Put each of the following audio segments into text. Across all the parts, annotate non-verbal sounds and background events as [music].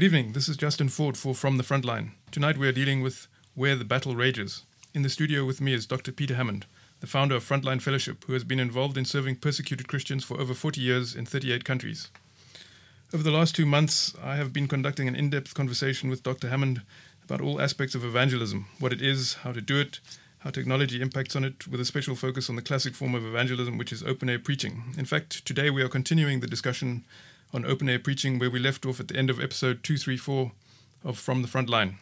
Good evening. This is Justin Ford for From the Frontline. Tonight we are dealing with Where the Battle Rages. In the studio with me is Dr. Peter Hammond, the founder of Frontline Fellowship, who has been involved in serving persecuted Christians for over 40 years in 38 countries. Over the last two months, I have been conducting an in depth conversation with Dr. Hammond about all aspects of evangelism what it is, how to do it, how technology impacts on it, with a special focus on the classic form of evangelism, which is open air preaching. In fact, today we are continuing the discussion on open air preaching where we left off at the end of episode 234 of From the Front Line.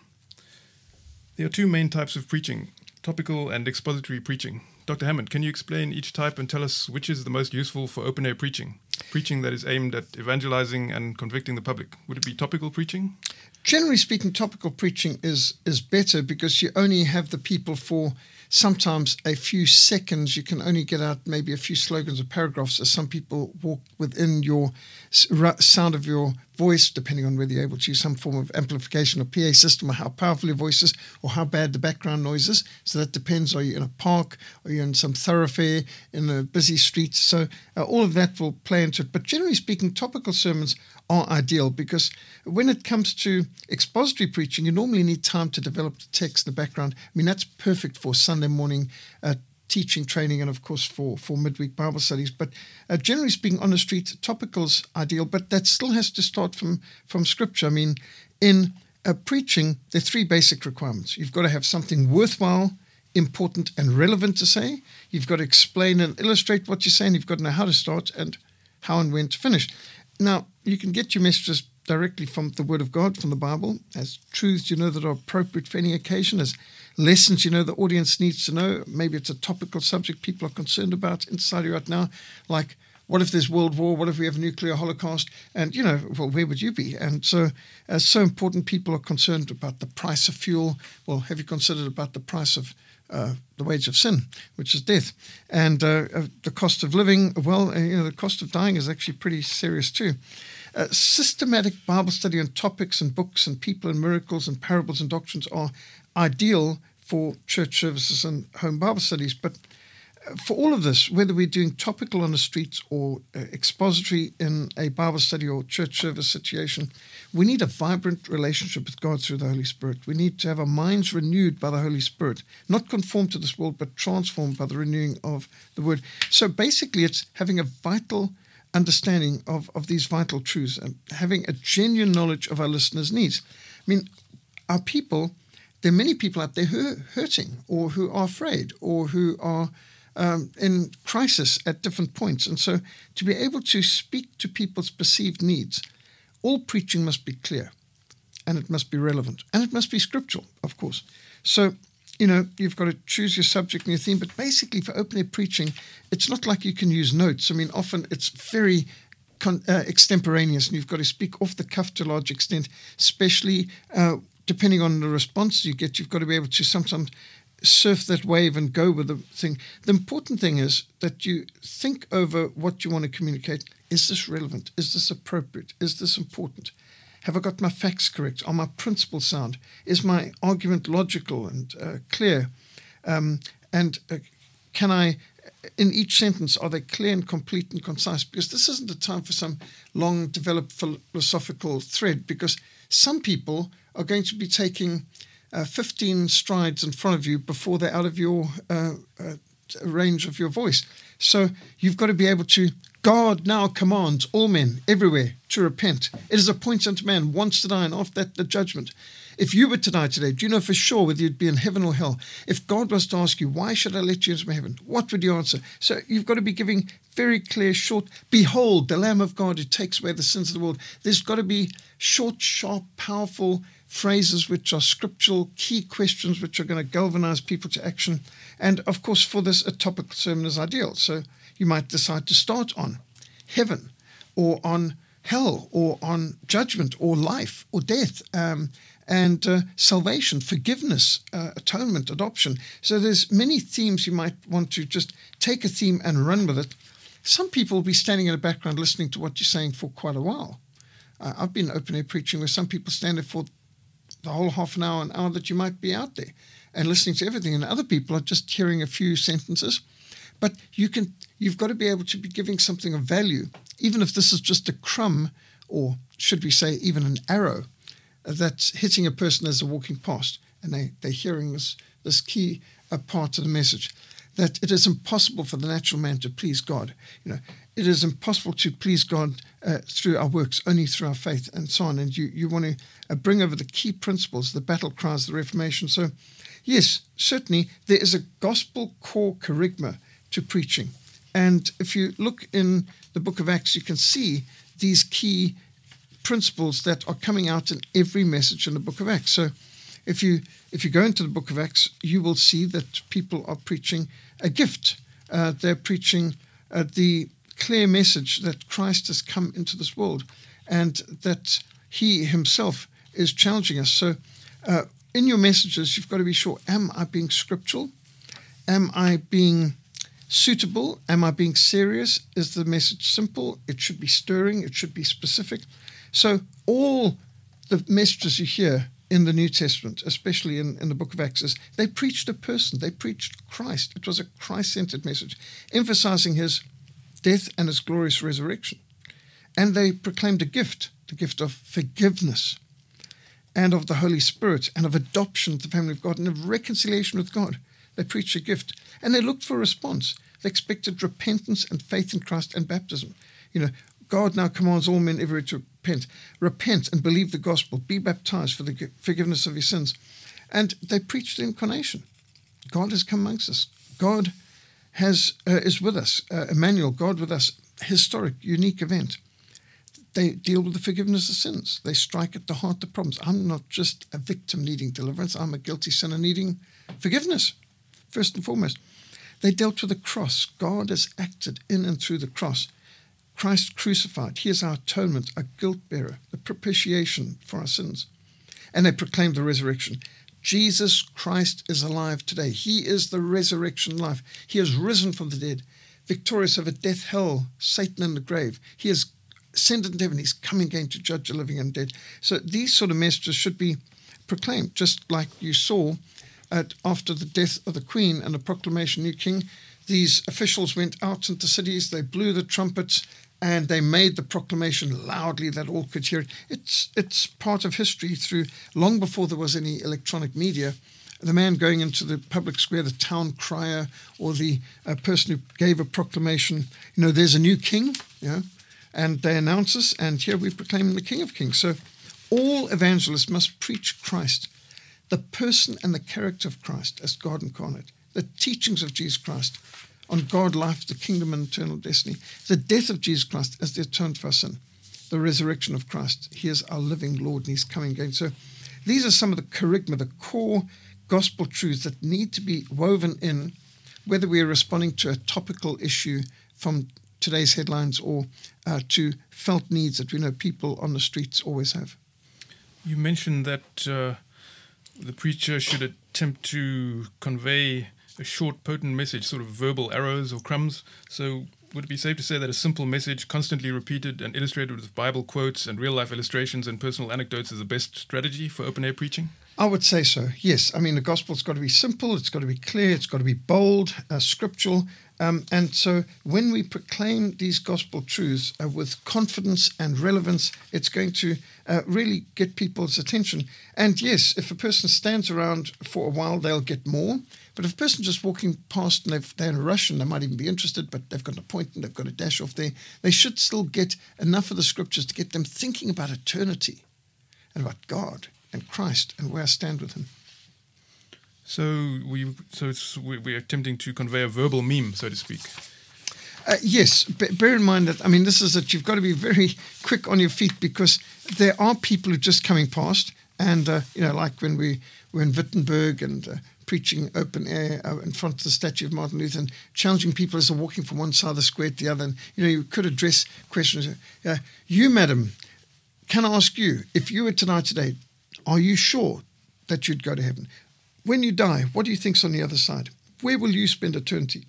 There are two main types of preaching topical and expository preaching. Dr. Hammond, can you explain each type and tell us which is the most useful for open air preaching? Preaching that is aimed at evangelizing and convicting the public. Would it be topical preaching? Generally speaking, topical preaching is is better because you only have the people for sometimes a few seconds. You can only get out maybe a few slogans or paragraphs as some people walk within your sound of your voice, depending on whether you're able to use some form of amplification or PA system or how powerful your voice is or how bad the background noise is. So that depends. Are you in a park? Are you in some thoroughfare in a busy street? So uh, all of that will play into it. But generally speaking, topical sermons are ideal because when it comes to expository preaching, you normally need time to develop the text in the background. I mean, that's perfect for Sunday morning uh, teaching training and of course for for midweek bible studies. But uh, generally speaking on the street topicals ideal but that still has to start from from scripture. I mean in uh, preaching there are three basic requirements. You've got to have something worthwhile important and relevant to say. You've got to explain and illustrate what you're saying. You've got to know how to start and how and when to finish. Now you can get your messages directly from the word of god from the bible as truths you know that are appropriate for any occasion as lessons you know the audience needs to know. Maybe it's a topical subject people are concerned about in society right now, like what if there's world war? What if we have a nuclear holocaust? And you know, well, where would you be? And so, uh, so important. People are concerned about the price of fuel. Well, have you considered about the price of uh, the wage of sin, which is death, and uh, uh the cost of living? Well, uh, you know, the cost of dying is actually pretty serious too. Uh, systematic Bible study on topics and books and people and miracles and parables and doctrines are ideal for church services and home Bible studies. But uh, for all of this, whether we're doing topical on the streets or uh, expository in a Bible study or church service situation, we need a vibrant relationship with God through the Holy Spirit. We need to have our minds renewed by the Holy Spirit, not conformed to this world, but transformed by the renewing of the Word. So basically, it's having a vital understanding of, of these vital truths and having a genuine knowledge of our listeners' needs. I mean, our people there are many people out there who are hurting or who are afraid or who are um, in crisis at different points. And so to be able to speak to people's perceived needs, all preaching must be clear and it must be relevant and it must be scriptural, of course. So, you know, you've got to choose your subject and your theme, but basically for open air preaching, it's not like you can use notes. I mean, often it's very Con, uh, extemporaneous, and you've got to speak off the cuff to a large extent, especially uh, depending on the response you get, you've got to be able to sometimes surf that wave and go with the thing. The important thing is that you think over what you want to communicate. Is this relevant? Is this appropriate? Is this important? Have I got my facts correct? Are my principles sound? Is my argument logical and uh, clear? Um, and uh, can I, in each sentence, are they clear and complete and concise? Because this isn't a time for some long developed philosophical thread, because some people are going to be taking uh, 15 strides in front of you before they're out of your uh, uh, range of your voice. So you've got to be able to. God now commands all men everywhere to repent. It is appointed unto man once to die, and after that the judgment. If you were to die today, do you know for sure whether you'd be in heaven or hell? If God was to ask you, why should I let you into heaven? What would you answer? So you've got to be giving very clear, short, behold, the Lamb of God who takes away the sins of the world. There's got to be short, sharp, powerful phrases which are scriptural, key questions which are going to galvanize people to action. And of course, for this, a topical sermon is ideal. So you might decide to start on heaven or on hell or on judgment or life or death. Um, and uh, salvation, forgiveness, uh, atonement, adoption. So there's many themes you might want to just take a theme and run with it. Some people will be standing in the background listening to what you're saying for quite a while. Uh, I've been open air preaching where some people stand there for the whole half an hour, an hour that you might be out there and listening to everything, and other people are just hearing a few sentences. But you can, you've got to be able to be giving something of value, even if this is just a crumb, or should we say, even an arrow that's hitting a person as they're walking past, and they, they're hearing this, this key uh, part of the message that it is impossible for the natural man to please God. You know, it is impossible to please God uh, through our works, only through our faith, and so on. And you, you want to uh, bring over the key principles, the battle cries, the Reformation. So, yes, certainly there is a gospel core kerygma to preaching. And if you look in the book of Acts, you can see these key principles that are coming out in every message in the book of Acts. So if you if you go into the book of Acts, you will see that people are preaching a gift. Uh, they're preaching uh, the clear message that Christ has come into this world and that he himself is challenging us. So uh, in your messages, you've got to be sure am I being scriptural? Am I being suitable? Am I being serious? Is the message simple? It should be stirring, it should be specific. So, all the messages you hear in the New Testament, especially in, in the book of Acts, they preached a person, they preached Christ. It was a Christ centered message, emphasizing his death and his glorious resurrection. And they proclaimed a gift, the gift of forgiveness and of the Holy Spirit and of adoption to the family of God and of reconciliation with God. They preached a gift and they looked for a response. They expected repentance and faith in Christ and baptism. You know, God now commands all men everywhere to repent. Repent and believe the gospel. Be baptized for the forgiveness of your sins. And they preach the incarnation. God has come amongst us. God has uh, is with us. Uh, Emmanuel, God with us. Historic, unique event. They deal with the forgiveness of sins. They strike at the heart of problems. I'm not just a victim needing deliverance. I'm a guilty sinner needing forgiveness, first and foremost. They dealt with the cross. God has acted in and through the cross Christ crucified. He is our atonement, our guilt bearer, the propitiation for our sins. And they proclaimed the resurrection. Jesus Christ is alive today. He is the resurrection life. He has risen from the dead, victorious over death, hell, Satan, and the grave. He has ascended into heaven. He's coming again to judge the living and dead. So these sort of messages should be proclaimed, just like you saw at, after the death of the Queen and the proclamation new king. These officials went out into cities, they blew the trumpets, and they made the proclamation loudly that all could hear it. It's it's part of history through long before there was any electronic media. The man going into the public square, the town crier, or the uh, person who gave a proclamation, you know, there's a new king, you know, and they announce us, and here we proclaim the King of Kings. So all evangelists must preach Christ, the person and the character of Christ as God incarnate, the teachings of Jesus Christ, on God, life, the kingdom, and eternal destiny. The death of Jesus Christ as the atonement for our sin. The resurrection of Christ. He is our living Lord and He's coming again. So these are some of the kerygma, the core gospel truths that need to be woven in, whether we are responding to a topical issue from today's headlines or uh, to felt needs that we know people on the streets always have. You mentioned that uh, the preacher should attempt to convey a short, potent message, sort of verbal arrows or crumbs. So, would it be safe to say that a simple message, constantly repeated and illustrated with Bible quotes and real life illustrations and personal anecdotes, is the best strategy for open air preaching? I would say so, yes. I mean, the gospel's got to be simple, it's got to be clear, it's got to be bold, uh, scriptural. Um, and so when we proclaim these gospel truths uh, with confidence and relevance, it's going to uh, really get people's attention. And yes, if a person stands around for a while, they'll get more. But if a person just walking past and they're in a rush and they might even be interested, but they've got an appointment, they've got a dash off there, they should still get enough of the scriptures to get them thinking about eternity and about God and Christ and where I stand with Him. So we so we're attempting to convey a verbal meme, so to speak. Uh, yes, bear in mind that I mean this is that you've got to be very [laughs] quick on your feet because there are people who are just coming past, and uh, you know, like when we were in Wittenberg and uh, preaching open air uh, in front of the statue of Martin Luther and challenging people as they're walking from one side of the square to the other, and you know, you could address questions. Uh, you, madam, can I ask you if you were to die today, are you sure that you'd go to heaven? When you die, what do you think's on the other side? Where will you spend eternity?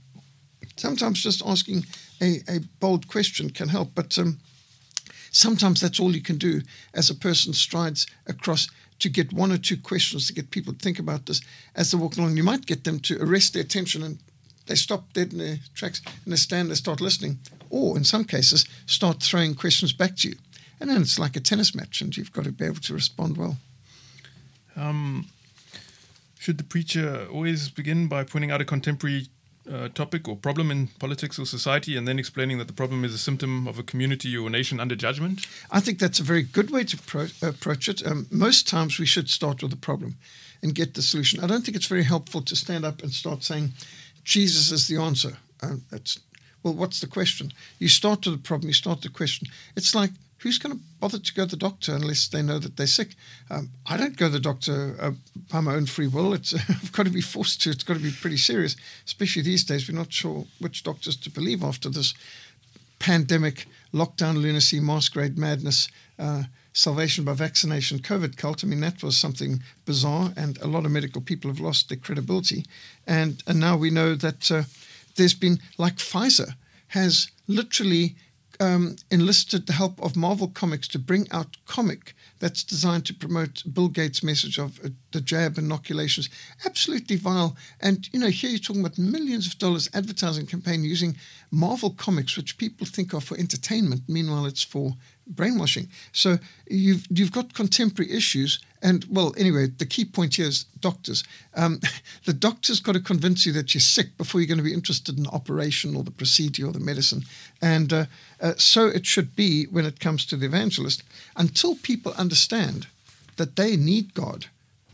Sometimes just asking a, a bold question can help, but um, sometimes that's all you can do as a person strides across to get one or two questions to get people to think about this as they're walking along. You might get them to arrest their attention and they stop dead in their tracks and they stand, they start listening, or in some cases, start throwing questions back to you. And then it's like a tennis match, and you've got to be able to respond well. Um, should the preacher always begin by pointing out a contemporary uh, topic or problem in politics or society and then explaining that the problem is a symptom of a community or nation under judgment? I think that's a very good way to pro- approach it. Um, most times we should start with the problem and get the solution. I don't think it's very helpful to stand up and start saying, Jesus is the answer. Uh, that's well, what's the question? You start with the problem, you start the question. It's like, who's going to bother to go to the doctor unless they know that they're sick? Um, I don't go to the doctor uh, by my own free will. It's [laughs] I've got to be forced to. It's got to be pretty serious, especially these days. We're not sure which doctors to believe after this pandemic, lockdown lunacy, masquerade madness, uh, salvation by vaccination, COVID cult. I mean, that was something bizarre, and a lot of medical people have lost their credibility. And, and now we know that uh, there's been, like Pfizer, has literally um, enlisted the help of Marvel Comics to bring out comic that's designed to promote Bill Gates' message of uh, the jab inoculations. Absolutely vile. And, you know, here you're talking about millions of dollars advertising campaign using Marvel Comics, which people think are for entertainment. Meanwhile, it's for brainwashing. So you've you've got contemporary issues, and well, anyway, the key point here is doctors. Um, [laughs] the doctor's got to convince you that you're sick before you're going to be interested in the operation or the procedure or the medicine, and uh, uh, so it should be when it comes to the evangelist. Until people understand that they need God,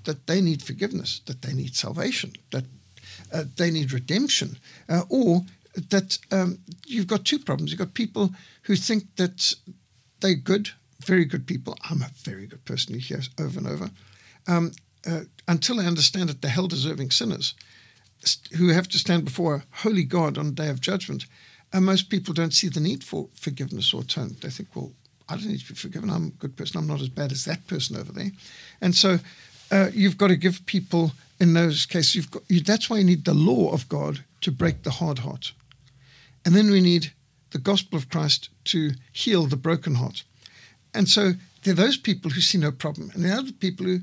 that they need forgiveness, that they need salvation, that uh, they need redemption, uh, or that um, you've got two problems. You've got people who think that they're good, very good people. I'm a very good person, you hear over and over. Um, uh, until I understand that they're hell deserving sinners who have to stand before a holy God on the day of judgment. And most people don't see the need for forgiveness or atonement. They think, well, I don't need to be forgiven. I'm a good person. I'm not as bad as that person over there. And so uh, you've got to give people, in those cases, you've got, you, that's why you need the law of God to break the hard heart. And then we need the gospel of Christ to heal the broken heart. And so there are those people who see no problem, and there are other people who,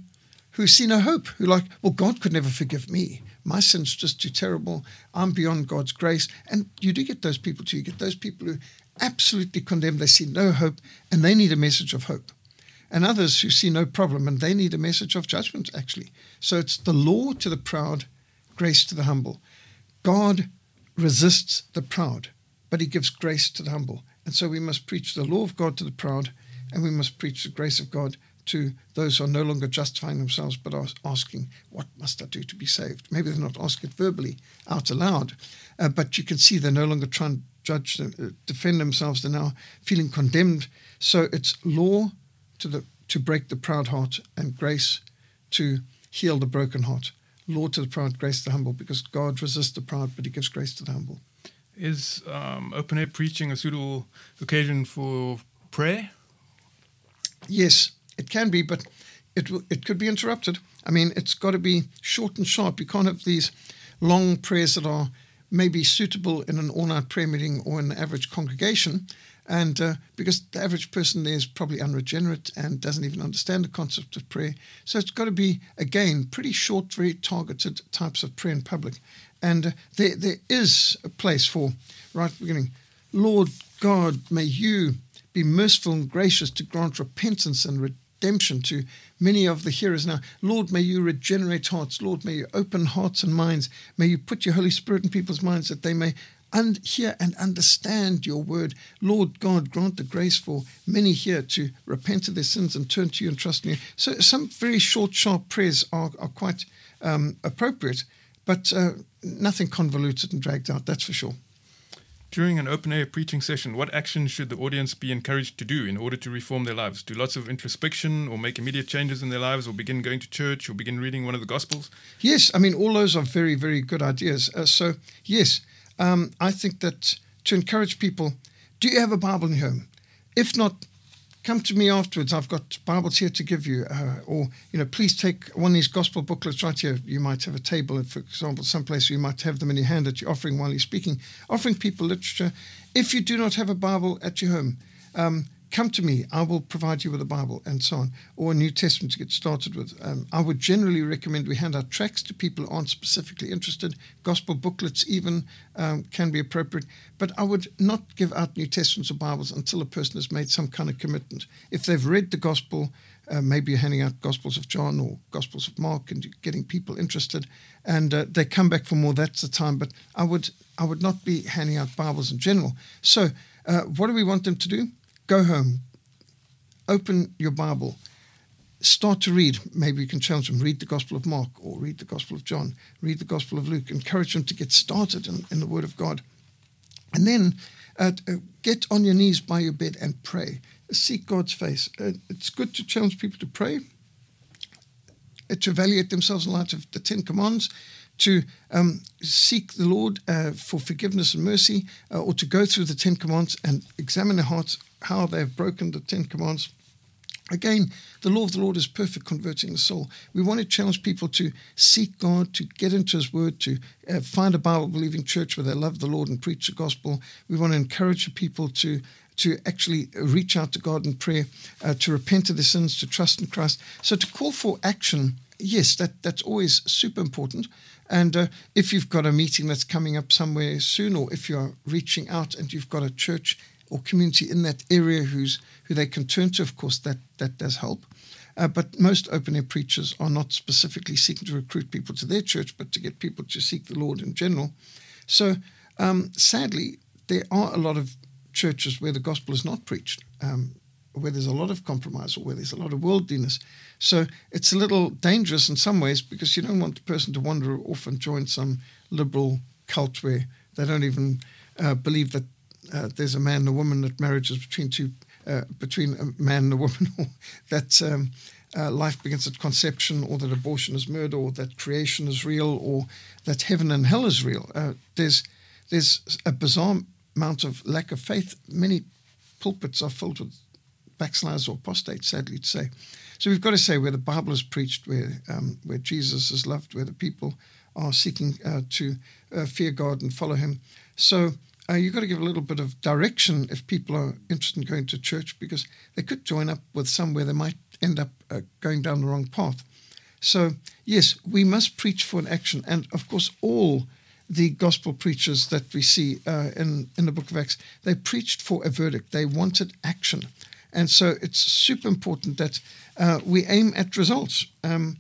who see no hope, who like, well, God could never forgive me. My sin's just too terrible. I'm beyond God's grace. And you do get those people too. You get those people who absolutely condemn, they see no hope, and they need a message of hope. And others who see no problem, and they need a message of judgment, actually. So it's the law to the proud, grace to the humble. God resists the proud but he gives grace to the humble. And so we must preach the law of God to the proud, and we must preach the grace of God to those who are no longer justifying themselves but are asking, What must I do to be saved? Maybe they're not asking it verbally out aloud, uh, but you can see they're no longer trying to judge, uh, defend themselves. They're now feeling condemned. So it's law to, the, to break the proud heart and grace to heal the broken heart. Law to the proud, grace to the humble, because God resists the proud, but he gives grace to the humble. Is um, open air preaching a suitable occasion for prayer? Yes, it can be, but it it could be interrupted. I mean, it's got to be short and sharp. You can't have these long prayers that are maybe suitable in an all-night prayer meeting or an average congregation, and uh, because the average person there is probably unregenerate and doesn't even understand the concept of prayer, so it's got to be again pretty short, very targeted types of prayer in public. And there, there is a place for, right at the beginning, Lord God, may you be merciful and gracious to grant repentance and redemption to many of the hearers now. Lord, may you regenerate hearts. Lord, may you open hearts and minds. May you put your Holy Spirit in people's minds that they may un- hear and understand your word. Lord God, grant the grace for many here to repent of their sins and turn to you and trust in you. So, some very short, sharp prayers are, are quite um, appropriate but uh, nothing convoluted and dragged out, that's for sure. During an open air preaching session, what actions should the audience be encouraged to do in order to reform their lives? Do lots of introspection or make immediate changes in their lives or begin going to church or begin reading one of the Gospels? Yes, I mean, all those are very, very good ideas. Uh, so, yes, um, I think that to encourage people, do you have a Bible in your home? If not, come to me afterwards. I've got Bibles here to give you. Uh, or, you know, please take one of these gospel booklets right here. You might have a table, for example, someplace you might have them in your hand that you're offering while you're speaking. Offering people literature. If you do not have a Bible at your home, um, come to me, I will provide you with a Bible and so on, or a New Testament to get started with. Um, I would generally recommend we hand out tracts to people who aren't specifically interested. Gospel booklets, even, um, can be appropriate. But I would not give out New Testaments or Bibles until a person has made some kind of commitment. If they've read the gospel, Uh, maybe you're handing out Gospels of John or Gospels of Mark, and getting people interested, and uh, they come back for more. That's the time. But I would I would not be handing out Bibles in general. So, uh, what do we want them to do? Go home, open your Bible, start to read. Maybe you can challenge them. Read the Gospel of Mark or read the Gospel of John. Read the Gospel of Luke. Encourage them to get started in, in the Word of God. And then uh, uh, get on your knees by your bed and pray. Seek God's face. Uh, it's good to challenge people to pray, uh, to evaluate themselves in light of the Ten Commandments, to um, seek the Lord uh, for forgiveness and mercy, uh, or to go through the Ten Commandments and examine their hearts, how they have broken the Ten Commandments Again, the law of the Lord is perfect, converting the soul. We want to challenge people to seek God, to get into His Word, to uh, find a Bible believing church where they love the Lord and preach the gospel. We want to encourage people to to actually reach out to God in prayer, uh, to repent of their sins, to trust in Christ. So to call for action, yes, that that's always super important. And uh, if you've got a meeting that's coming up somewhere soon, or if you're reaching out and you've got a church or community in that area who's who they can turn to. Of course, that that does help. Uh, but most open air preachers are not specifically seeking to recruit people to their church, but to get people to seek the Lord in general. So, um, sadly, there are a lot of churches where the gospel is not preached, um, where there's a lot of compromise or where there's a lot of worldliness. So, it's a little dangerous in some ways because you don't want the person to wander off and join some liberal cult where they don't even uh, believe that uh, there's a man and a woman that marriage is between two uh, between a man and a woman, [laughs] or that um, uh, life begins at conception, or that abortion is murder, or that creation is real, or that heaven and hell is real. Uh, there's there's a bizarre amount of lack of faith. Many pulpits are filled with backsliders or apostates, sadly to say. So we've got to say where the Bible is preached, where um, where Jesus is loved, where the people are seeking uh, to uh, fear God and follow Him. So uh, you've got to give a little bit of direction if people are interested in going to church because they could join up with some where they might end up uh, going down the wrong path. So, yes, we must preach for an action. And of course, all the gospel preachers that we see uh, in, in the book of Acts, they preached for a verdict, they wanted action. And so it's super important that uh, we aim at results. Um,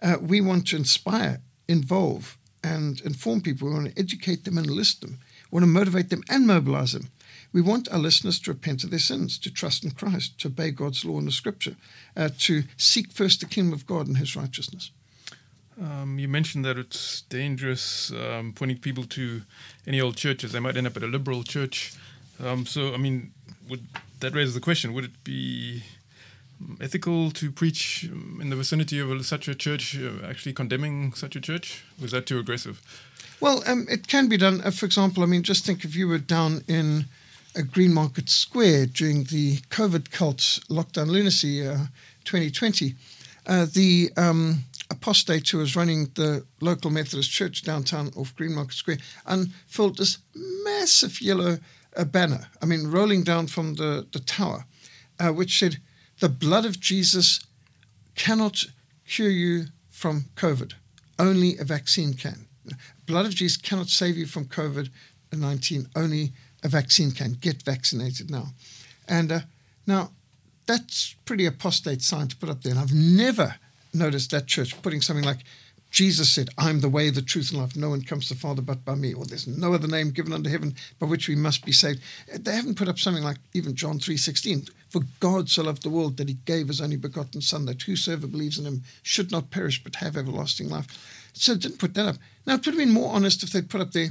uh, we want to inspire, involve, and inform people. We want to educate them and enlist them want to motivate them and mobilize them. We want our listeners to repent of their sins, to trust in Christ, to obey God's law and the scripture, uh, to seek first the kingdom of God and his righteousness. Um, you mentioned that it's dangerous um, pointing people to any old churches. They might end up at a liberal church. Um, so, I mean, would that raises the question: Would it be ethical to preach in the vicinity of such a church, uh, actually condemning such a church? Was that too aggressive? Well, um, it can be done. Uh, for example, I mean, just think if you were down in a Greenmarket Square during the COVID cult lockdown lunacy uh, 2020, uh, the um, apostate who was running the local Methodist church downtown off Greenmarket Square unfurled this massive yellow uh, banner, I mean, rolling down from the, the tower, uh, which said, The blood of Jesus cannot cure you from COVID, only a vaccine can blood of Jesus cannot save you from COVID 19. Only a vaccine can. Get vaccinated now. And uh, now, that's pretty apostate sign to put up there. And I've never noticed that church putting something like, Jesus said, I'm the way, the truth, and life. No one comes to the Father but by me. Or there's no other name given under heaven by which we must be saved. They haven't put up something like even John 3.16. For God so loved the world that he gave his only begotten Son, that whosoever believes in him should not perish but have everlasting life. So didn't put that up. Now, it would have been more honest if they'd put up there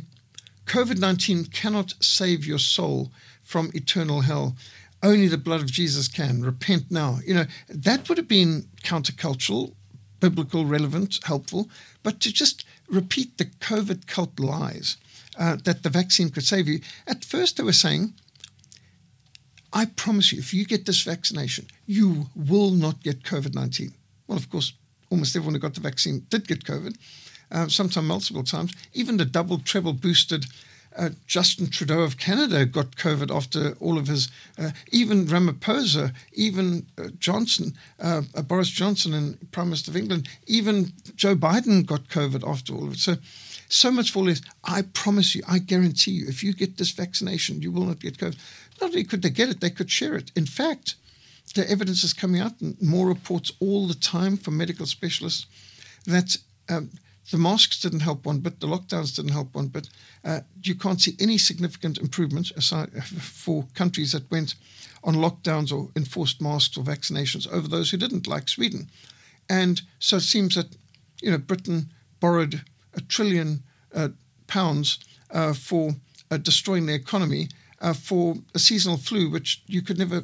COVID 19 cannot save your soul from eternal hell. Only the blood of Jesus can. Repent now. You know, that would have been countercultural, biblical, relevant, helpful. But to just repeat the COVID cult lies uh, that the vaccine could save you, at first they were saying, I promise you, if you get this vaccination, you will not get COVID 19. Well, of course, almost everyone who got the vaccine did get COVID, uh, sometimes multiple times. Even the double, treble boosted uh, Justin Trudeau of Canada got COVID after all of his, uh, even Ramaphosa, even uh, Johnson, uh, uh, Boris Johnson and Prime Minister of England, even Joe Biden got COVID after all of it. So, so much for this. I promise you, I guarantee you, if you get this vaccination, you will not get COVID. Not only could they get it, they could share it. In fact, the evidence is coming out, and more reports all the time from medical specialists that um, the masks didn't help one bit, the lockdowns didn't help one bit. Uh, you can't see any significant improvement aside for countries that went on lockdowns or enforced masks or vaccinations over those who didn't, like Sweden. And so it seems that you know Britain borrowed a trillion uh, pounds uh, for uh, destroying the economy uh, for a seasonal flu, which you could never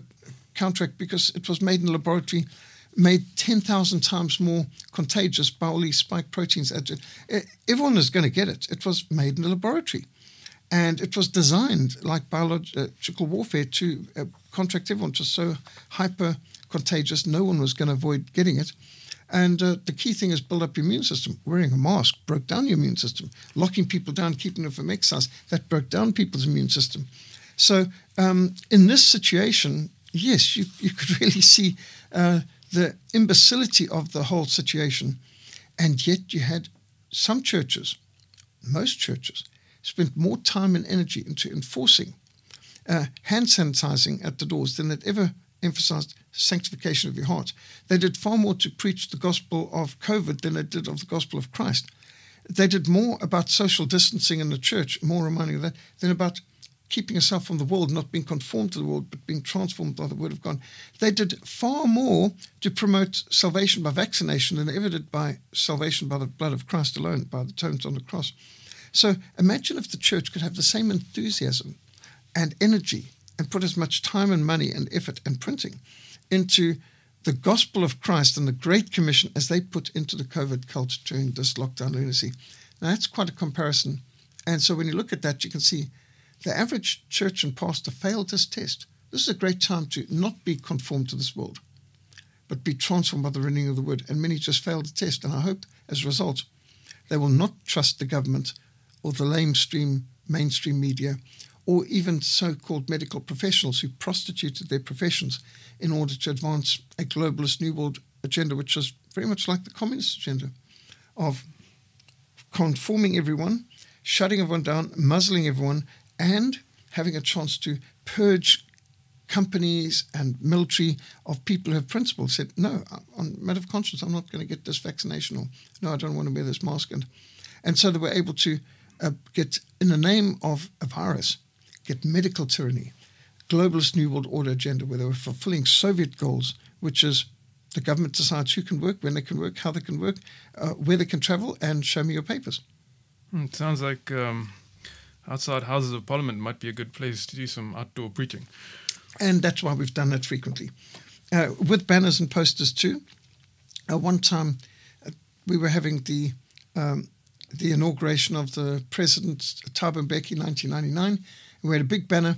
counteract because it was made in a laboratory, made 10,000 times more contagious by spike proteins. Everyone is going to get it. It was made in a laboratory. And it was designed like biological warfare to uh, contract everyone. Was so hyper contagious, no one was going to avoid getting it. And uh, the key thing is build up your immune system. Wearing a mask broke down your immune system. Locking people down, keeping them from exercise, that broke down people's immune system. So um, in this situation, yes, you, you could [laughs] really see uh, the imbecility of the whole situation. And yet you had some churches, most churches, spent more time and energy into enforcing uh, hand sanitizing at the doors than they'd ever emphasized sanctification of your heart. They did far more to preach the gospel of COVID than they did of the gospel of Christ. They did more about social distancing in the church, more reminding of that, than about keeping yourself from the world, not being conformed to the world, but being transformed by the word of God. They did far more to promote salvation by vaccination than ever did by salvation by the blood of Christ alone, by the tones on the cross. So imagine if the church could have the same enthusiasm and energy and put as much time and money and effort and printing into the gospel of Christ and the Great Commission as they put into the COVID culture during this lockdown lunacy. Now, that's quite a comparison. And so when you look at that, you can see the average church and pastor failed this test. This is a great time to not be conformed to this world, but be transformed by the renewing of the word. And many just failed the test. And I hope as a result, they will not trust the government or the lamestream mainstream media or even so called medical professionals who prostituted their professions in order to advance a globalist New World agenda, which is very much like the communist agenda of conforming everyone, shutting everyone down, muzzling everyone, and having a chance to purge companies and military of people who have principles said, no, on matter of conscience, I'm not going to get this vaccination, or no, I don't want to wear this mask. And, and so they were able to uh, get, in the name of a virus, get medical tyranny, globalist New World Order agenda, where they were fulfilling Soviet goals, which is the government decides who can work, when they can work, how they can work, uh, where they can travel, and show me your papers. Hmm, it sounds like um, outside Houses of Parliament might be a good place to do some outdoor preaching. And that's why we've done that frequently. Uh, with banners and posters too. Uh, one time uh, we were having the um, the inauguration of the president, Thabo Mbeki, 1999. We had a big banner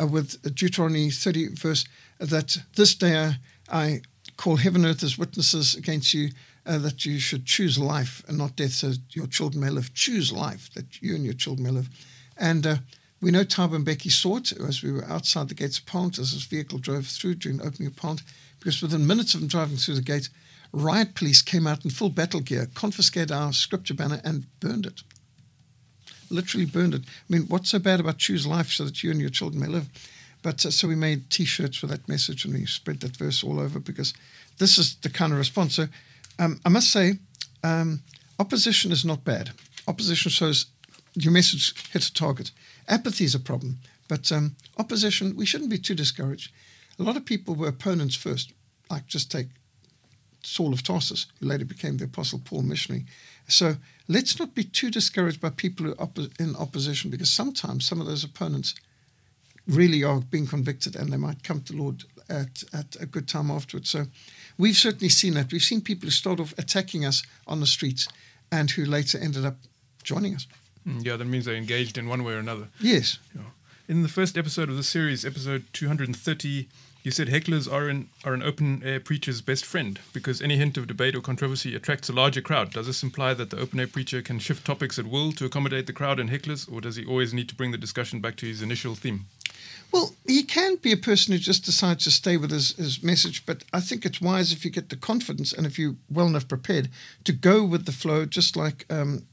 uh, with Deuteronomy 30 verse that this day I call heaven and earth as witnesses against you uh, that you should choose life and not death so your children may live. Choose life that you and your children may live. And uh, we know Thabo Mbeki saw it as we were outside the gates of Parliament as his vehicle drove through during the opening of Parliament, because within minutes of him driving through the gate, riot police came out in full battle gear, confiscated our scripture banner, and burned it. Literally burned it. I mean, what's so bad about choose life so that you and your children may live? But uh, so we made T-shirts with that message and we spread that verse all over because this is the kind of response. So um, I must say, um, opposition is not bad. Opposition shows your message hits a target. Apathy is a problem, but um, opposition, we shouldn't be too discouraged. A lot of people were opponents first, like just take Saul of Tarsus, who later became the Apostle Paul missionary. So let's not be too discouraged by people who are in opposition, because sometimes some of those opponents really are being convicted and they might come to the Lord at, at a good time afterwards. So we've certainly seen that. We've seen people who start off attacking us on the streets and who later ended up joining us. Mm, yeah, that means they're engaged in one way or another. Yes. Yeah. In the first episode of the series, episode 230, you said hecklers are an, are an open air preacher's best friend because any hint of debate or controversy attracts a larger crowd. Does this imply that the open air preacher can shift topics at will to accommodate the crowd and hecklers, or does he always need to bring the discussion back to his initial theme? Well, he can be a person who just decides to stay with his, his message, but I think it's wise if you get the confidence and if you're well enough prepared to go with the flow, just like um,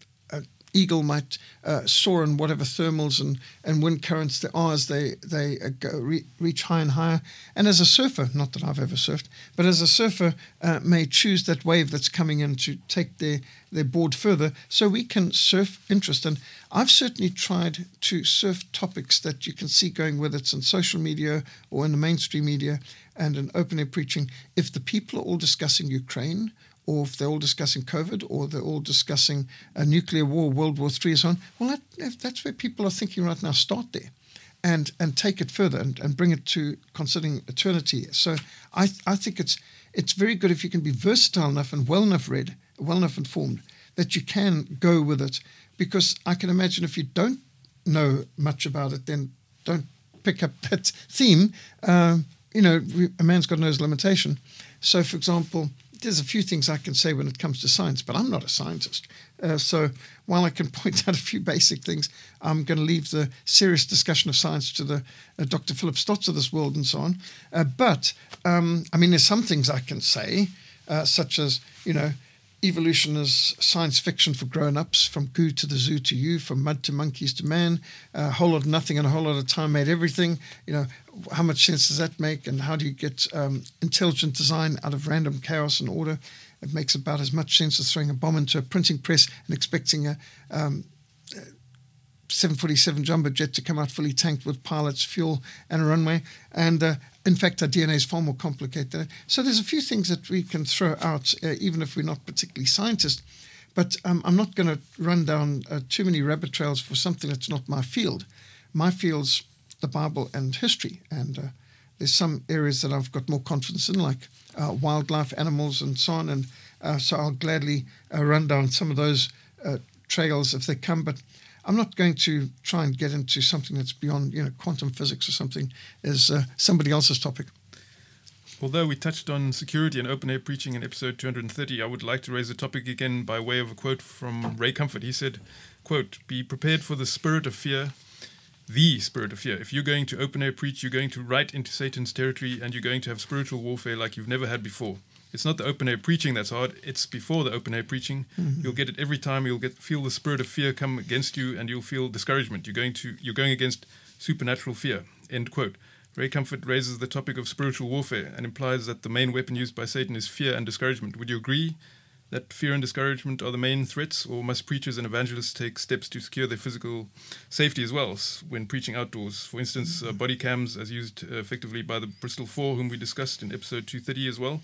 eagle might uh, soar in whatever thermals and, and wind currents there are as they, they uh, go, re- reach higher and higher. And as a surfer, not that I've ever surfed, but as a surfer, uh, may choose that wave that's coming in to take their, their board further so we can surf interest. And I've certainly tried to surf topics that you can see going, whether it's in social media or in the mainstream media and an open air preaching. If the people are all discussing Ukraine, or if they're all discussing COVID, or they're all discussing a nuclear war, World War III, and so on. Well, that, that's where people are thinking right now. Start there, and and take it further and, and bring it to considering eternity. So I I think it's it's very good if you can be versatile enough and well enough read, well enough informed that you can go with it. Because I can imagine if you don't know much about it, then don't pick up [laughs] that theme. Um, you know, a man's got no limitation. So, for example, there's a few things I can say when it comes to science, but I'm not a scientist. Uh, so while I can [laughs] point out a few basic things, I'm going to leave the serious discussion of science to the uh, Dr. Philip Stotts of this world and so on. Uh, but um, I mean, there's some things I can say, uh, such as you know evolution is science fiction for grown-ups from goo to the zoo to you from mud to monkeys to man. A whole lot of nothing and a whole lot of time made everything. You know how much sense does that make? And how do you get um, intelligent design out of random chaos and order? It makes about as much sense as throwing a bomb into a printing press and expecting a um, 747 jumbo jet to come out fully tanked with pilots, fuel, and a runway. And uh, in fact, our DNA is far more complicated. So there's a few things that we can throw out, uh, even if we're not particularly scientists. But um, I'm not going to run down uh, too many rabbit trails for something that's not my field. My field's the Bible and history, and uh, there's some areas that I've got more confidence in, like uh, wildlife, animals, and so on. And uh, so I'll gladly run down some of those trails if they come. But I'm not going to try and get into something that's beyond, you know, quantum physics or something as uh, somebody else's topic. Although we touched on security and open air preaching in episode 230, I would like to raise the topic again by way of a quote from Ray Comfort. He said, quote, be prepared for the spirit of fear, the spirit of fear. If you're going to open air preach, you're going to right into Satan's territory and you're going to have spiritual warfare like you've never had before it's not the open air preaching that's hard. It's before the open air preaching. Mm-hmm. You'll get it every time. You'll get feel the spirit of fear come against you, and you'll feel discouragement. You're going to you're going against supernatural fear. End quote. Ray Comfort raises the topic of spiritual warfare and implies that the main weapon used by Satan is fear and discouragement. Would you agree that fear and discouragement are the main threats, or must preachers and evangelists take steps to secure their physical safety as well when preaching outdoors? For instance, uh, body cams, as used uh, effectively by the Bristol Four, whom we discussed in episode 230 as well.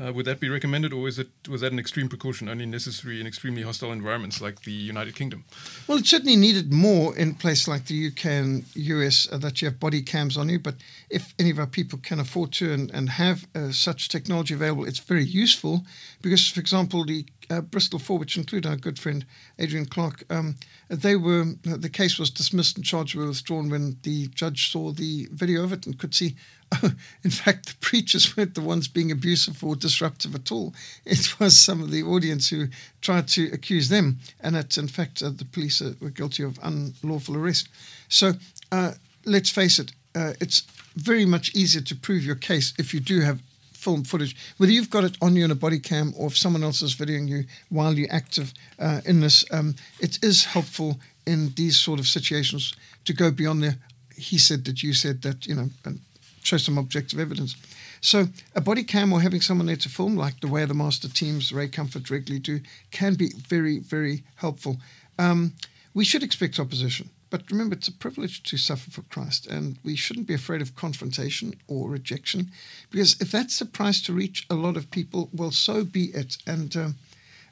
Uh, would that be recommended, or is it was that an extreme precaution only necessary in extremely hostile environments like the United Kingdom? Well, it certainly needed more in places like the UK and US uh, that you have body cams on you. But if any of our people can afford to and, and have uh, such technology available, it's very useful because, for example, the uh, Bristol Four, which include our good friend Adrian Clark, um, they were the case was dismissed and charges were withdrawn when the judge saw the video of it and could see. [laughs] in fact, the preachers weren't the ones being abusive or disruptive at all. It was some of the audience who tried to accuse them, and that in fact uh, the police were guilty of unlawful arrest. So uh, let's face it, uh, it's very much easier to prove your case if you do have film footage, whether you've got it on you in a body cam or if someone else is videoing you while you're active uh, in this, um, it is helpful in these sort of situations to go beyond the he said that you said that, you know, and show some objective evidence. So a body cam or having someone there to film, like the way the master teams, Ray Comfort regularly do, can be very, very helpful. Um, we should expect opposition. But remember, it's a privilege to suffer for Christ, and we shouldn't be afraid of confrontation or rejection, because if that's the price to reach a lot of people, well, so be it. And uh,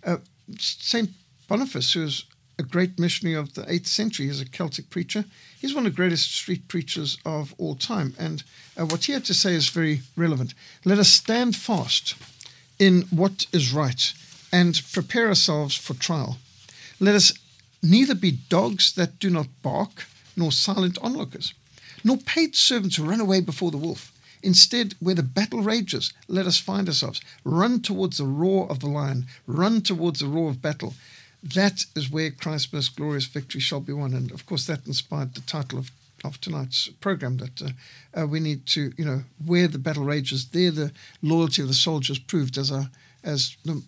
uh, Saint Boniface, who's a great missionary of the 8th century, he's a Celtic preacher. He's one of the greatest street preachers of all time. And uh, what he had to say is very relevant. Let us stand fast in what is right and prepare ourselves for trial. Let us neither be dogs that do not bark, nor silent onlookers, nor paid servants who run away before the wolf. Instead, where the battle rages, let us find ourselves. Run towards the roar of the lion, run towards the roar of battle. That is where Christ's most glorious victory shall be won. And of course, that inspired the title of, of tonight's program that uh, uh, we need to, you know, where the battle rages, there the loyalty of the soldiers proved, as our as the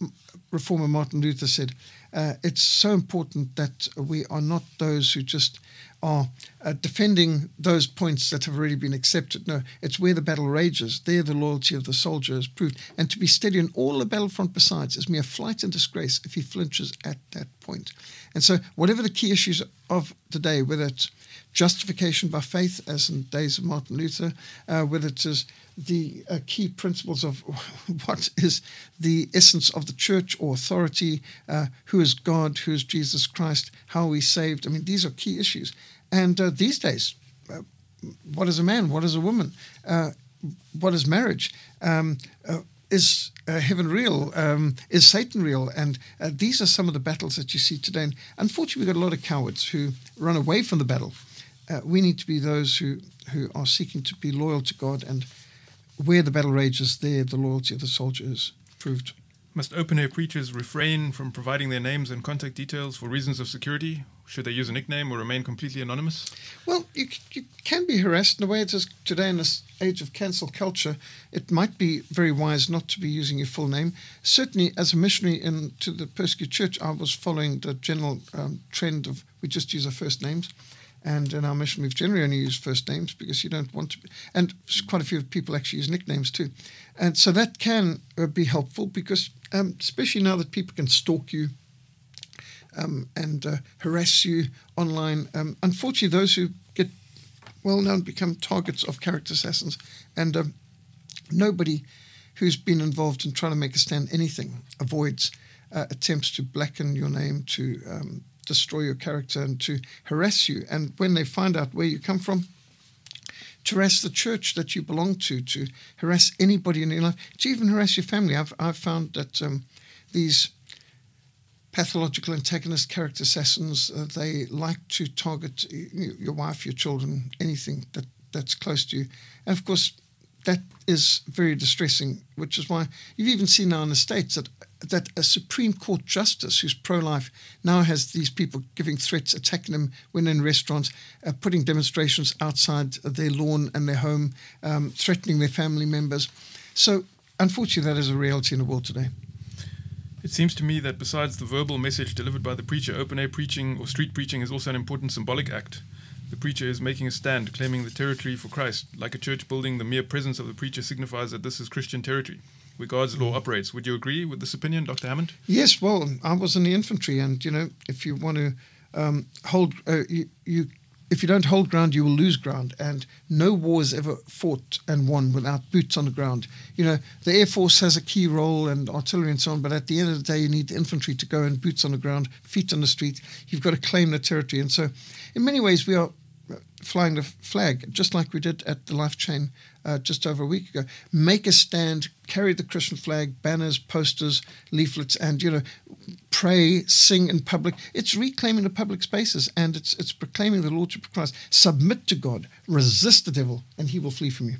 reformer Martin Luther said, uh, it's so important that we are not those who just are uh, defending those points that have already been accepted. No, it's where the battle rages. There, the loyalty of the soldier is proved. And to be steady on all the battlefront besides is mere flight and disgrace if he flinches at that point. And so, whatever the key issues of the day, whether it's justification by faith, as in days of Martin Luther, uh, whether it is the uh, key principles of [laughs] what is the essence of the church or authority, uh, who is God, who is Jesus Christ, how are we saved. I mean, these are key issues. And uh, these days, uh, what is a man? What is a woman? Uh, what is marriage? Um, uh, is heaven real? Um, is Satan real? And these are some of the battles that you see today. And unfortunately, we've got a lot of cowards who run away from the battle. We need to be those who, who are seeking to be loyal to God and where the battle rages, there the loyalty of the soldier is proved. Must open air preachers refrain from providing their names and contact details for reasons of security? Should they use a nickname or remain completely anonymous? Well, you, you can be harassed in a way it is today in this age of cancel culture. It might be very wise not to be using your full name. Certainly, as a missionary into the persecuted church, I was following the general um, trend of we just use our first names. And in our mission, we've generally only used first names because you don't want to. Be, and quite a few people actually use nicknames too. And so that can uh, be helpful because, um, especially now that people can stalk you um, and uh, harass you online. Um, unfortunately, those who get well known become targets of character assassins. And um, nobody who's been involved in trying to make a stand anything avoids uh, attempts to blacken your name, to um, destroy your character and to harass you. And when they find out where you come from, to harass the church that you belong to, to harass anybody in your life, to even harass your family. I've, I've found that um, these pathological antagonist character assassins, uh, they like to target you, your wife, your children, anything that, that's close to you. And of course, that is very distressing, which is why you've even seen now in the States that that a Supreme Court justice who's pro life now has these people giving threats, attacking them when in restaurants, uh, putting demonstrations outside their lawn and their home, um, threatening their family members. So, unfortunately, that is a reality in the world today. It seems to me that besides the verbal message delivered by the preacher, open air preaching or street preaching is also an important symbolic act. The preacher is making a stand, claiming the territory for Christ. Like a church building, the mere presence of the preacher signifies that this is Christian territory where God's law operates. Would you agree with this opinion, Dr. Hammond? Yes, well, I was in the infantry, and you know, if you want to um, hold, uh, you, you, if you don't hold ground, you will lose ground. And no war is ever fought and won without boots on the ground. You know, the Air Force has a key role and artillery and so on, but at the end of the day, you need the infantry to go and boots on the ground, feet on the street. You've got to claim the territory. And so, in many ways, we are flying the flag, just like we did at the Life Chain uh, just over a week ago. Make a stand, carry the Christian flag, banners, posters, leaflets, and you know, pray, sing in public. It's reclaiming the public spaces and it's it's proclaiming the Lordship of Christ. Submit to God, resist the devil, and he will flee from you.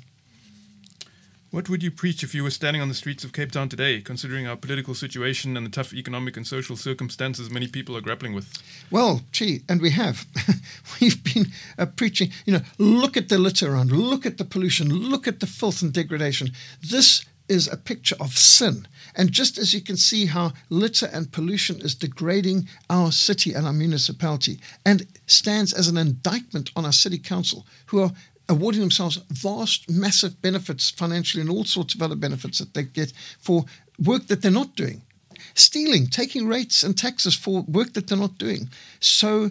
What would you preach if you were standing on the streets of Cape Town today, considering our political situation and the tough economic and social circumstances many people are grappling with? Well, gee, and we have. [laughs] We've been uh, preaching, you know, look at the litter around, look at the pollution, look at the filth and degradation. This is a picture of sin. And just as you can see how litter and pollution is degrading our city and our municipality and stands as an indictment on our city council, who are awarding themselves vast, massive benefits financially and all sorts of other benefits that they get for work that they're not doing. Stealing, taking rates and taxes for work that they're not doing. So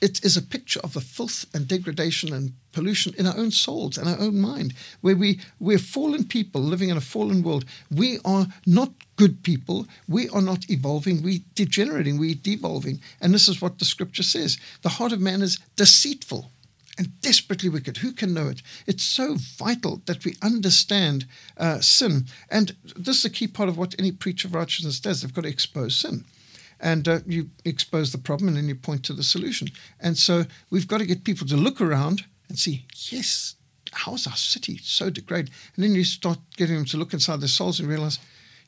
it is a picture of the filth and degradation and pollution in our own souls and our own mind, where we, we're fallen people living in a fallen world. We are not good people. We are not evolving. We're degenerating. We're devolving. And this is what the scripture says the heart of man is deceitful and desperately wicked. Who can know it? It's so vital that we understand uh, sin. And this is a key part of what any preacher of righteousness does. They've got to expose sin. And uh, you expose the problem and then you point to the solution. And so we've got to get people to look around and see, yes, how's our city so degraded? And then you start getting them to look inside their souls and realize,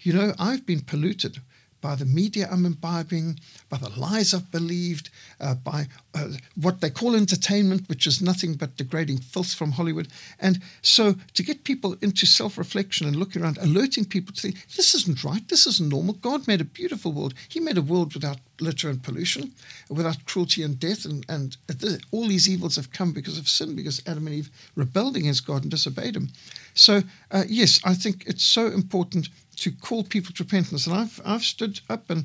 you know, I've been polluted by the media I'm imbibing, by the lies I've believed, uh, by uh, what they call entertainment, which is nothing but degrading filth from Hollywood. And so to get people into self reflection and looking around, alerting people to think, this isn't right, this isn't normal. God made a beautiful world. He made a world without litter and pollution, without cruelty and death. And, and all these evils have come because of sin, because Adam and Eve rebelled against God and disobeyed Him. So, uh, yes, I think it's so important to call people to repentance. And I've, I've stood up and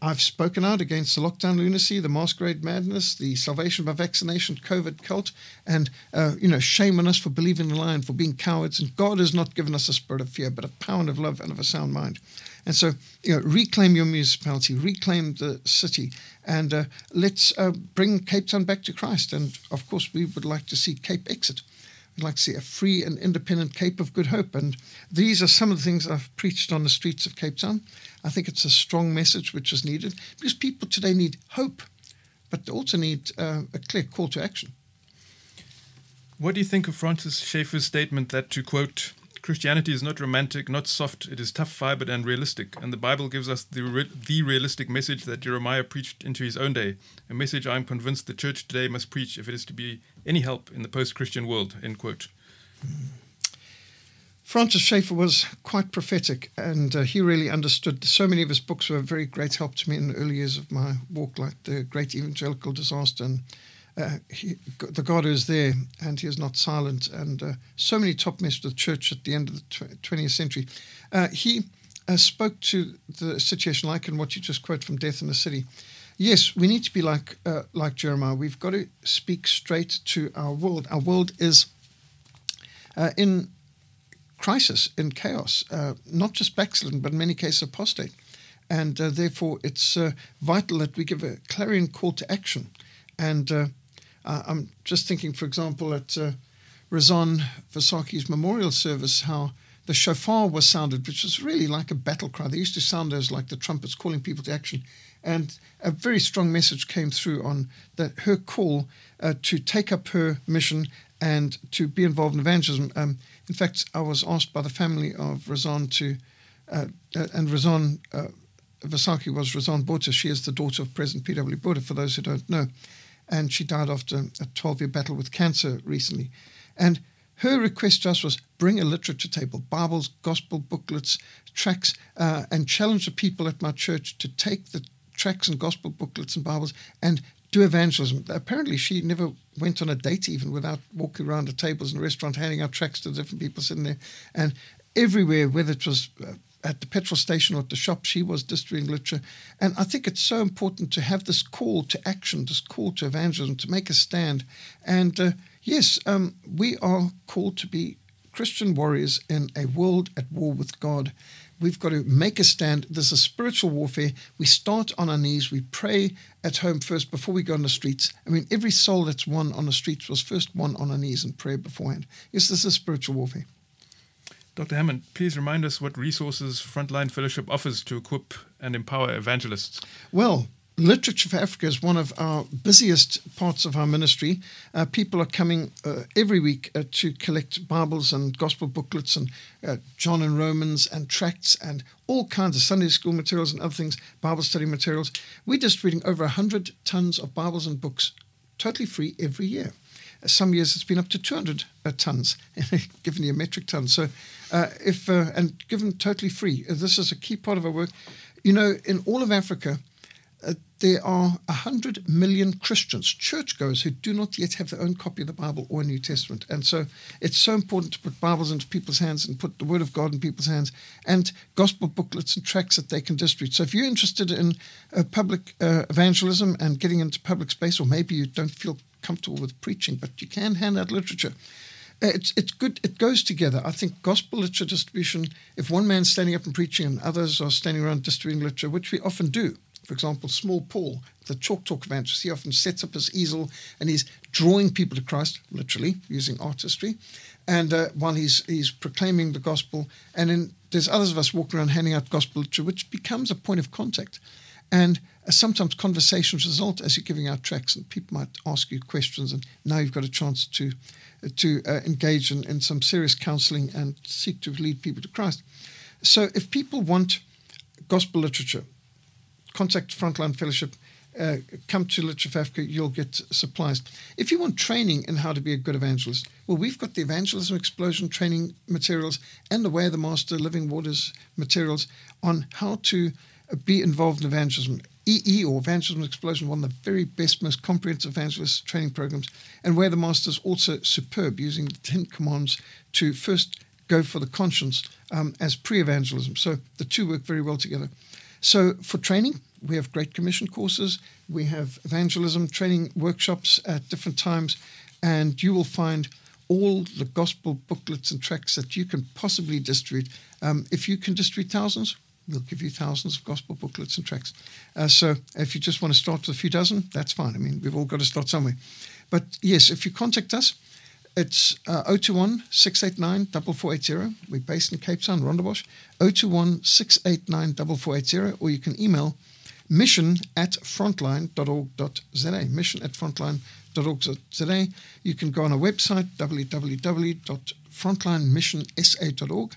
I've spoken out against the lockdown lunacy, the masquerade madness, the salvation by vaccination COVID cult, and uh, you know, shame on us for believing the lie and for being cowards. And God has not given us a spirit of fear, but of power and of love and of a sound mind. And so, you know, reclaim your municipality, reclaim the city, and uh, let's uh, bring Cape Town back to Christ. And of course, we would like to see Capexit. We'd like to see a free and independent Cape of Good Hope. And these are some of the things I've preached on the streets of Cape Town. I think it's a strong message which is needed because people today need hope, but they also need uh, a clear call to action. What do you think of Francis Schaeffer's statement that, to quote, Christianity is not romantic, not soft, it is tough fibered and realistic. And the Bible gives us the, re- the realistic message that Jeremiah preached into his own day, a message I'm convinced the church today must preach if it is to be any help in the post Christian world. End quote. Francis Schaeffer was quite prophetic and uh, he really understood. So many of his books were a very great help to me in the early years of my walk, like The Great Evangelical Disaster and uh, he, the God is there and he is not silent. And uh, so many top men of the church at the end of the 20th century. Uh, he uh, spoke to the situation like in what you just quote from Death in the City. Yes, we need to be like uh, like Jeremiah. We've got to speak straight to our world. Our world is uh, in crisis, in chaos, not just backslidden, but in many cases apostate. And therefore, it's vital that we give a clarion call to action. And uh, I'm just thinking, for example, at uh, Rozanne Visagie's memorial service, how the shofar was sounded, which was really like a battle cry. They used to sound those like the trumpets calling people to action. And a very strong message came through on that her call uh, to take up her mission and to be involved in evangelism. Um, in fact, I was asked by the family of Rozanne to, uh, uh, and Rozanne uh, Visagie was Rozanne Botha. She is the daughter of President P.W. Botha, for those who don't know and she died after a 12 year battle with cancer recently. And her request to us was bring a literature table, Bibles, gospel booklets, tracts, uh, and challenge the people at my church to take the tracts and gospel booklets and Bibles and do evangelism. Apparently, she never went on a date even without walking around the tables in a restaurant, handing out tracts to different people sitting there. And everywhere, whether it was uh, at the petrol station or at the shop, she was distributing literature. And I think it's so important to have this call to action, this call to evangelism, to make a stand. And uh, yes, um, we are called to be Christian warriors in a world at war with God. We've got to make a stand. There's a spiritual warfare. We start on our knees. We pray at home first before we go on the streets. I mean, every soul that's won on the streets was first won on our knees in prayer beforehand. Yes, this is spiritual warfare. Dr. Hammond, please remind us what resources Frontline Fellowship offers to equip and empower evangelists. Well, Literature for Africa is one of our busiest parts of our ministry. Uh, people are coming uh, every week uh, to collect Bibles and gospel booklets and uh, John and Romans and tracts and all kinds of Sunday school materials and other things, Bible study materials. We're distributing over 100 tons of Bibles and books totally free every year. Some years it's been up to 200 uh, tons, [laughs] given you a metric ton. So, uh, if uh, and given totally free, this is a key part of our work. You know, in all of Africa, there are 100 million Christians, churchgoers, who do not yet have their own copy of the Bible or New Testament. And so it's so important to put Bibles into people's hands and put the Word of God in people's hands and gospel booklets and tracts that they can distribute. So if you're interested in uh, public uh, evangelism and getting into public space, or maybe you don't feel comfortable with preaching, but you can hand out literature. Uh, it's it's good. It goes together. I think gospel literature distribution. If one man's standing up and preaching and others are standing around distributing literature, which we often do. For example, Small Paul, the Chalk Talk evangelist, he often sets up his easel and he's drawing people to Christ, literally using artistry, and uh, while he's he's proclaiming the gospel. And then there's others of us walking around handing out gospel literature, which becomes a point of contact. And uh, sometimes conversations result as you're giving out tracts, and people might ask you questions, and now you've got a chance to uh, to uh, engage in, in some serious counselling and seek to lead people to Christ. So, if people want gospel literature. Contact Frontline Fellowship. Uh, come to Literature for Africa, you'll get supplies. If you want training in how to be a good evangelist, well, we've got the Evangelism Explosion training materials and the Way of the Master Living Waters materials on how to be involved in evangelism. EE or Evangelism Explosion, one of the very best, most comprehensive evangelist training programs, and of the Master is also superb, using the Ten Commands to first go for the conscience um, as pre evangelism. So the two work very well together. So for training, we have Great Commission courses, we have evangelism training workshops at different times, and you will find all the gospel booklets and tracts that you can possibly distribute. Um, if you can distribute thousands, we'll give you thousands of gospel booklets and tracts. Uh, so if you just want to start with a few dozen, that's fine. I mean, we've all got to start somewhere. But yes, if you contact us, it's uh, 021 689 4480. We're based in Cape Town, Rondebosch. 021 689 4480. Or you can email mission at frontline.org.za. Mission at frontline.org.za. You can go on our website, www.frontlinemissionsa.org,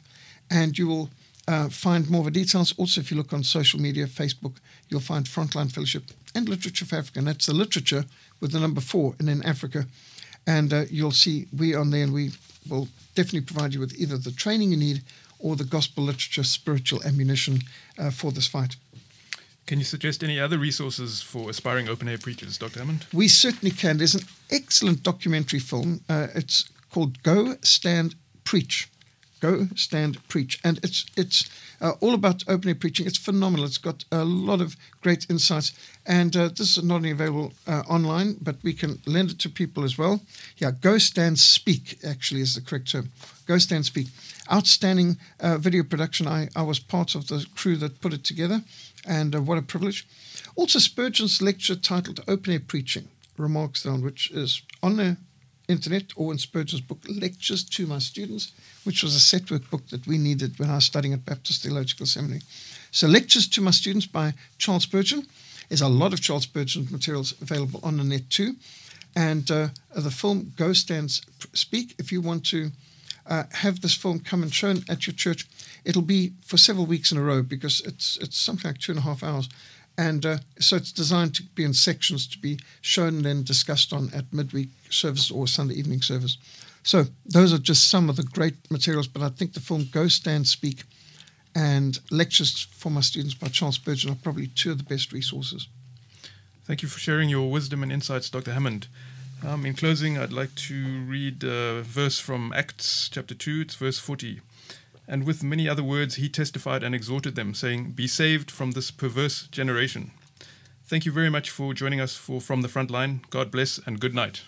and you will uh, find more of the details. Also, if you look on social media, Facebook, you'll find Frontline Fellowship and Literature for Africa. And that's the literature with the number four and in Africa. And uh, you'll see we on there, and we will definitely provide you with either the training you need or the gospel literature spiritual ammunition uh, for this fight. Can you suggest any other resources for aspiring open air preachers, Dr. Hammond? We certainly can. There's an excellent documentary film. Uh, it's called Go Stand Preach. Go Stand Preach. And it's it's uh, all about open air preaching. It's phenomenal. It's got a lot of great insights. And uh, this is not only available uh, online, but we can lend it to people as well. Yeah, Go Stand Speak actually is the correct term. Go Stand Speak. Outstanding uh, video production. I, I was part of the crew that put it together, and uh, what a privilege. Also, Spurgeon's lecture titled Open Air Preaching, remarks on which is on the internet or in Spurgeon's book, Lectures to My Students, which was a set work book that we needed when I was studying at Baptist Theological Seminary. So, Lectures to My Students by Charles Spurgeon. There's a lot of Charles Spurgeon's materials available on the net too. And uh, the film Go Stand Speak, if you want to uh, have this film come and shown at your church, it'll be for several weeks in a row because it's it's something like two and a half hours. And uh, so it's designed to be in sections to be shown and then discussed on at midweek service or Sunday evening service. So those are just some of the great materials, but I think the film Go Stand Speak and Lectures for My Students by Charles Spurgeon are probably two of the best resources. Thank you for sharing your wisdom and insights, Dr. Hammond. Um, in closing, I'd like to read a verse from Acts chapter 2, it's verse 40. And with many other words, he testified and exhorted them, saying, Be saved from this perverse generation. Thank you very much for joining us for From the Front Line. God bless and good night.